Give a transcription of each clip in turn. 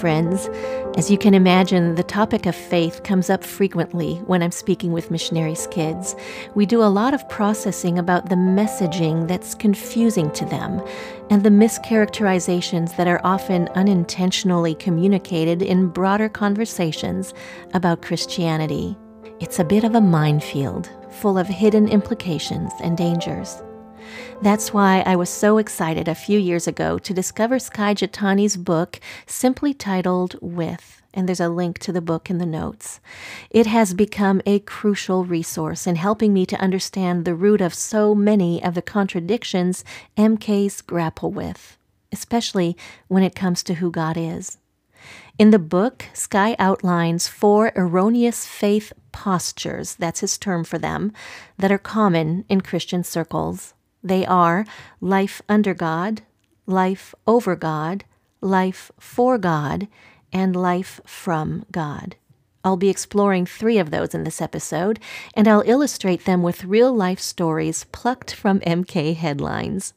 friends. As you can imagine, the topic of faith comes up frequently when I'm speaking with missionaries' kids. We do a lot of processing about the messaging that's confusing to them and the mischaracterizations that are often unintentionally communicated in broader conversations about Christianity. It's a bit of a minefield, full of hidden implications and dangers. That's why I was so excited a few years ago to discover Skye Jethani's book, simply titled With, and there's a link to the book in the notes. It has become a crucial resource in helping me to understand the root of so many of the contradictions MKs grapple with, especially when it comes to who God is. In the book, Skye outlines four erroneous faith postures, that's his term for them, that are common in Christian circles. They are life under God, life over God, life for God, and life from God. I'll be exploring three of those in this episode, and I'll illustrate them with real life stories plucked from MK headlines.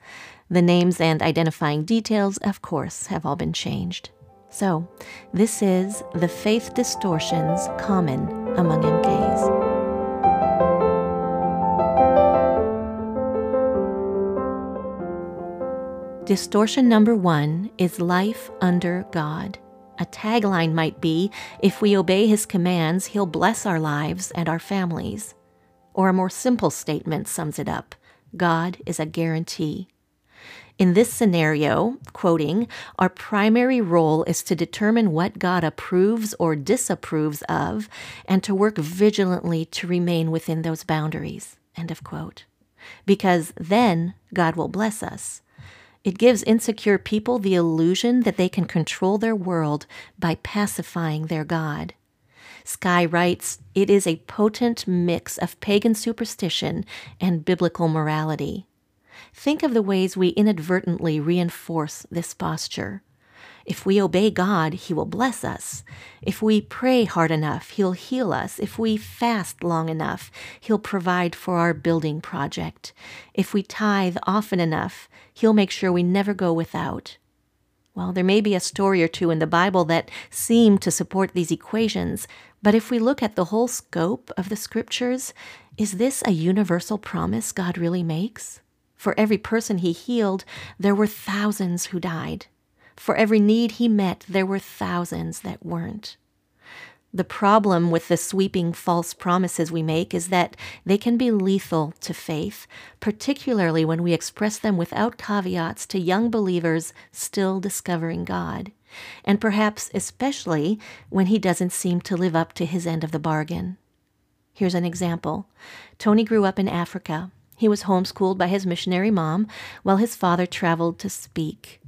The names and identifying details, of course, have all been changed. So, this is The Faith Distortions Common Among MKs. Distortion number one is life under God. A tagline might be if we obey his commands, he'll bless our lives and our families. Or a more simple statement sums it up God is a guarantee. In this scenario, quoting, our primary role is to determine what God approves or disapproves of and to work vigilantly to remain within those boundaries. End of quote. Because then God will bless us. It gives insecure people the illusion that they can control their world by pacifying their God. Skye writes, it is a potent mix of pagan superstition and biblical morality. Think of the ways we inadvertently reinforce this posture. If we obey God, He will bless us. If we pray hard enough, He'll heal us. If we fast long enough, He'll provide for our building project. If we tithe often enough, He'll make sure we never go without. Well, there may be a story or two in the Bible that seem to support these equations, but if we look at the whole scope of the scriptures, is this a universal promise God really makes? For every person he healed, there were thousands who died. For every need he met, there were thousands that weren't. The problem with the sweeping false promises we make is that they can be lethal to faith, particularly when we express them without caveats to young believers still discovering God, and perhaps especially when he doesn't seem to live up to his end of the bargain. Here's an example Tony grew up in Africa. He was homeschooled by his missionary mom while his father traveled to speak.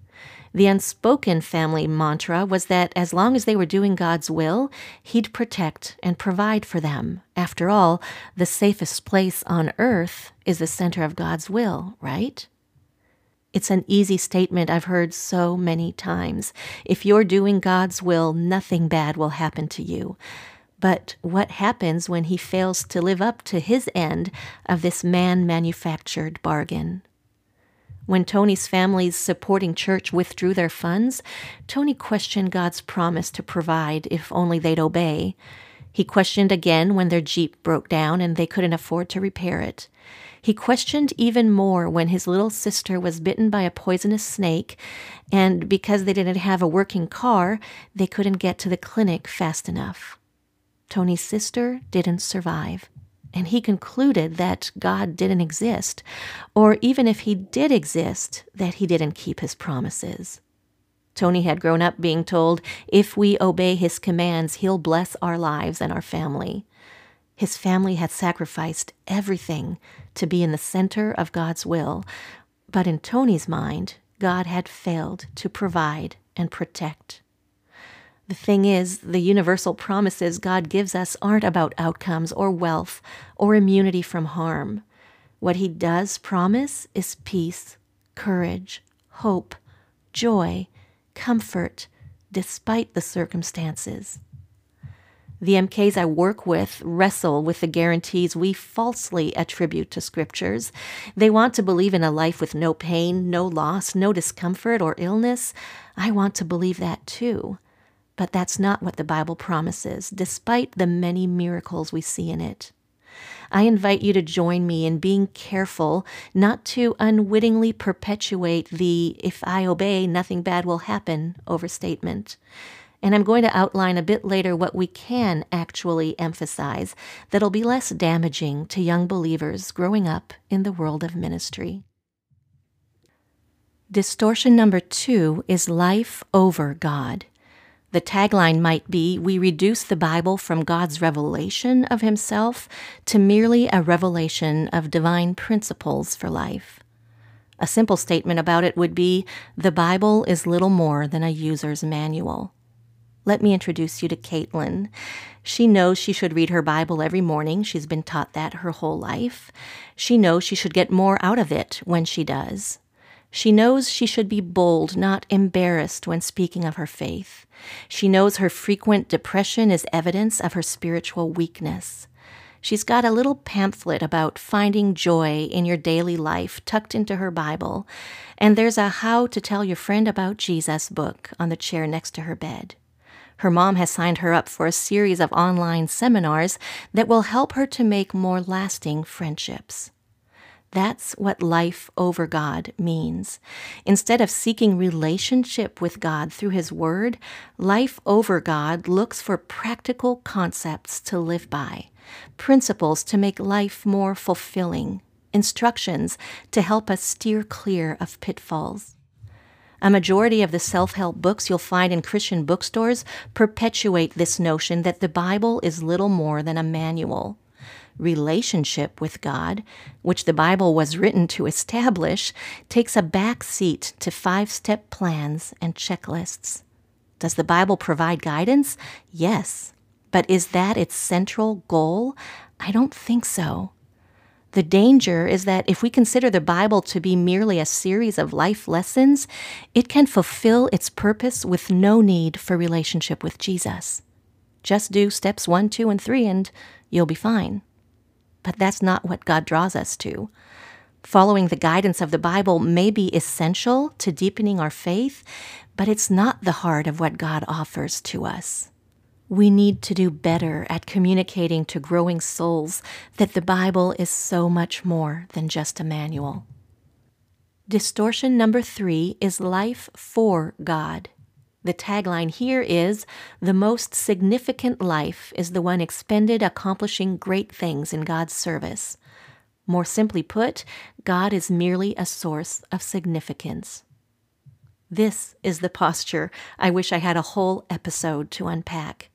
The unspoken family mantra was that as long as they were doing God's will, He'd protect and provide for them. After all, the safest place on earth is the center of God's will, right? It's an easy statement I've heard so many times. If you're doing God's will, nothing bad will happen to you. But what happens when he fails to live up to his end of this man manufactured bargain? When Tony's family's supporting church withdrew their funds, Tony questioned God's promise to provide if only they'd obey. He questioned again when their Jeep broke down and they couldn't afford to repair it. He questioned even more when his little sister was bitten by a poisonous snake, and because they didn't have a working car, they couldn't get to the clinic fast enough. Tony's sister didn't survive and he concluded that God didn't exist, or even if he did exist, that he didn't keep his promises. Tony had grown up being told, if we obey his commands, he'll bless our lives and our family. His family had sacrificed everything to be in the center of God's will, but in Tony's mind, God had failed to provide and protect. The thing is, the universal promises God gives us aren't about outcomes or wealth or immunity from harm. What He does promise is peace, courage, hope, joy, comfort, despite the circumstances. The MKs I work with wrestle with the guarantees we falsely attribute to scriptures. They want to believe in a life with no pain, no loss, no discomfort or illness. I want to believe that too. But that's not what the Bible promises, despite the many miracles we see in it. I invite you to join me in being careful not to unwittingly perpetuate the if I obey, nothing bad will happen overstatement. And I'm going to outline a bit later what we can actually emphasize that'll be less damaging to young believers growing up in the world of ministry. Distortion number two is life over God. The tagline might be We reduce the Bible from God's revelation of Himself to merely a revelation of divine principles for life. A simple statement about it would be The Bible is little more than a user's manual. Let me introduce you to Caitlin. She knows she should read her Bible every morning. She's been taught that her whole life. She knows she should get more out of it when she does. She knows she should be bold, not embarrassed when speaking of her faith. She knows her frequent depression is evidence of her spiritual weakness. She's got a little pamphlet about finding joy in your daily life tucked into her Bible, and there's a How to Tell Your Friend About Jesus book on the chair next to her bed. Her mom has signed her up for a series of online seminars that will help her to make more lasting friendships. That's what life over God means. Instead of seeking relationship with God through His Word, life over God looks for practical concepts to live by, principles to make life more fulfilling, instructions to help us steer clear of pitfalls. A majority of the self help books you'll find in Christian bookstores perpetuate this notion that the Bible is little more than a manual relationship with God, which the Bible was written to establish, takes a back seat to five step plans and checklists. Does the Bible provide guidance? Yes. But is that its central goal? I don't think so. The danger is that if we consider the Bible to be merely a series of life lessons, it can fulfill its purpose with no need for relationship with Jesus. Just do steps one, two, and three, and you'll be fine. But that's not what God draws us to. Following the guidance of the Bible may be essential to deepening our faith, but it's not the heart of what God offers to us. We need to do better at communicating to growing souls that the Bible is so much more than just a manual. Distortion number three is life for God. The tagline here is The most significant life is the one expended accomplishing great things in God's service. More simply put, God is merely a source of significance. This is the posture I wish I had a whole episode to unpack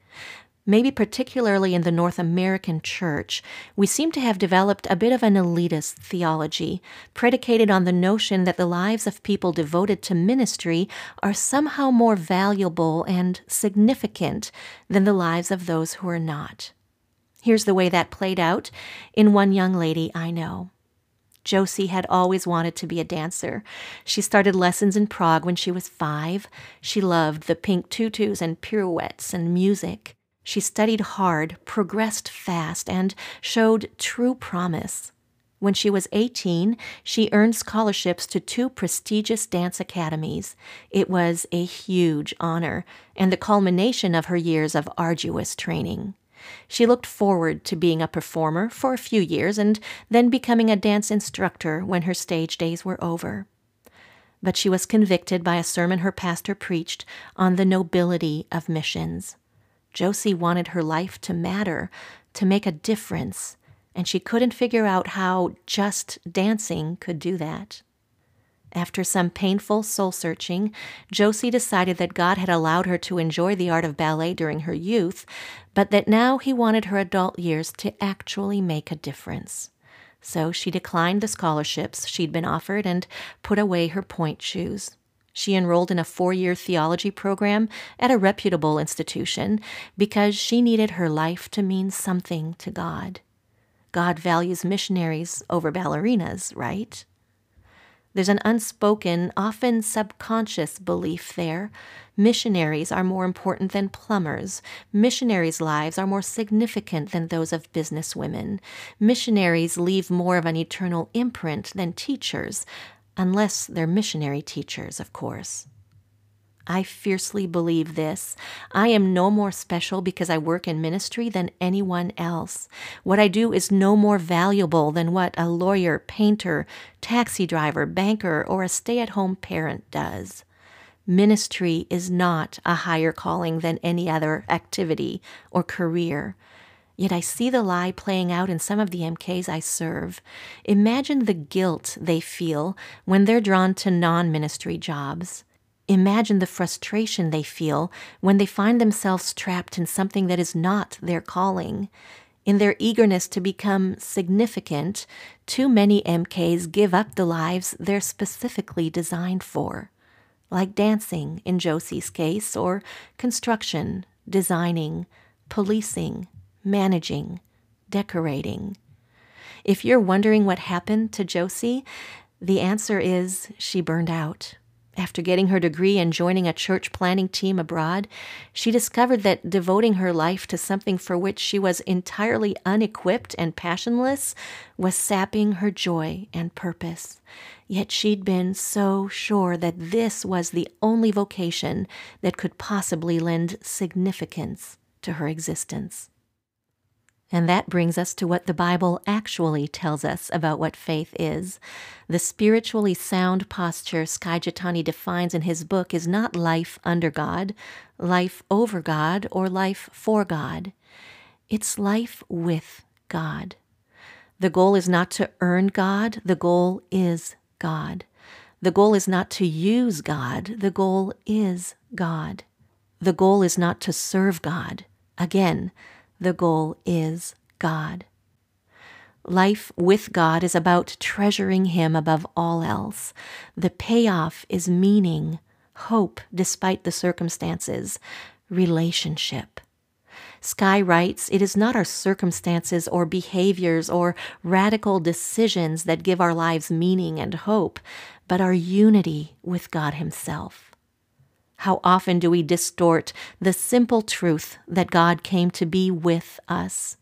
maybe particularly in the North American church, we seem to have developed a bit of an elitist theology, predicated on the notion that the lives of people devoted to ministry are somehow more valuable and significant than the lives of those who are not. Here's the way that played out in one young lady I know. Josie had always wanted to be a dancer. She started lessons in Prague when she was five. She loved the pink tutus and pirouettes and music. She studied hard, progressed fast, and showed true promise. When she was 18, she earned scholarships to two prestigious dance academies. It was a huge honor and the culmination of her years of arduous training. She looked forward to being a performer for a few years and then becoming a dance instructor when her stage days were over. But she was convicted by a sermon her pastor preached on the nobility of missions. Josie wanted her life to matter, to make a difference, and she couldn't figure out how just dancing could do that. After some painful soul searching, Josie decided that God had allowed her to enjoy the art of ballet during her youth, but that now He wanted her adult years to actually make a difference. So she declined the scholarships she'd been offered and put away her pointe shoes. She enrolled in a four year theology program at a reputable institution because she needed her life to mean something to God. God values missionaries over ballerinas, right? There's an unspoken, often subconscious belief there. Missionaries are more important than plumbers. Missionaries' lives are more significant than those of businesswomen. Missionaries leave more of an eternal imprint than teachers unless they're missionary teachers, of course. I fiercely believe this. I am no more special because I work in ministry than anyone else. What I do is no more valuable than what a lawyer, painter, taxi driver, banker, or a stay at home parent does. Ministry is not a higher calling than any other activity or career. Yet I see the lie playing out in some of the MKs I serve. Imagine the guilt they feel when they're drawn to non ministry jobs. Imagine the frustration they feel when they find themselves trapped in something that is not their calling. In their eagerness to become significant, too many MKs give up the lives they're specifically designed for, like dancing in Josie's case, or construction, designing, policing, managing, decorating. If you're wondering what happened to Josie, the answer is she burned out. After getting her degree and joining a church planning team abroad, she discovered that devoting her life to something for which she was entirely unequipped and passionless was sapping her joy and purpose. Yet she'd been so sure that this was the only vocation that could possibly lend significance to her existence. And that brings us to what the Bible actually tells us about what faith is. The spiritually sound posture Skye Jethani defines in his book is not life under God, life over God, or life for God. It's life with God. The goal is not to earn God, the goal is God. The goal is not to use God, the goal is God. The goal is not to serve God. Again, the goal is God. Life with God is about treasuring Him above all else. The payoff is meaning, hope despite the circumstances, relationship. Skye writes, It is not our circumstances or behaviors or radical decisions that give our lives meaning and hope, but our unity with God Himself. How often do we distort the simple truth that God came to be with us?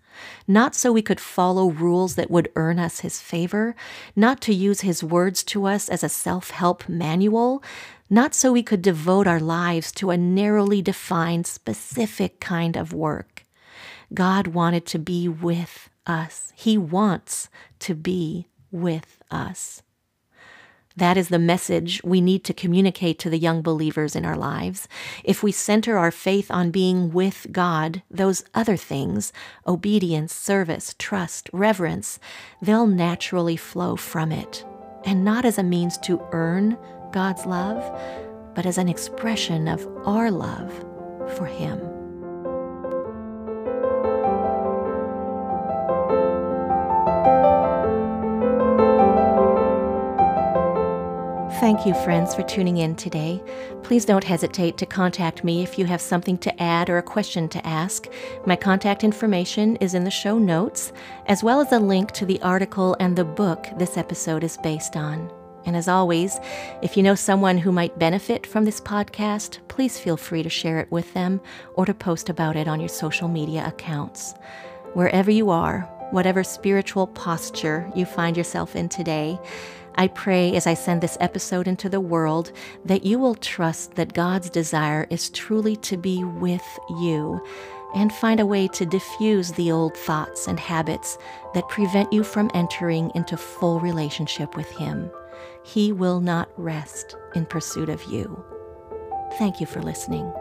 Not so we could follow rules that would earn us his favor, not to use his words to us as a self help manual, not so we could devote our lives to a narrowly defined, specific kind of work. God wanted to be with us. He wants to be with us. That is the message we need to communicate to the young believers in our lives. If we center our faith on being with God, those other things, obedience, service, trust, reverence, they'll naturally flow from it. And not as a means to earn God's love, but as an expression of our love for Him. Thank you, friends, for tuning in today. Please don't hesitate to contact me if you have something to add or a question to ask. My contact information is in the show notes, as well as a link to the article and the book this episode is based on. And as always, if you know someone who might benefit from this podcast, please feel free to share it with them or to post about it on your social media accounts. Wherever you are, whatever spiritual posture you find yourself in today, I pray as I send this episode into the world that you will trust that God's desire is truly to be with you and find a way to diffuse the old thoughts and habits that prevent you from entering into full relationship with Him. He will not rest in pursuit of you. Thank you for listening.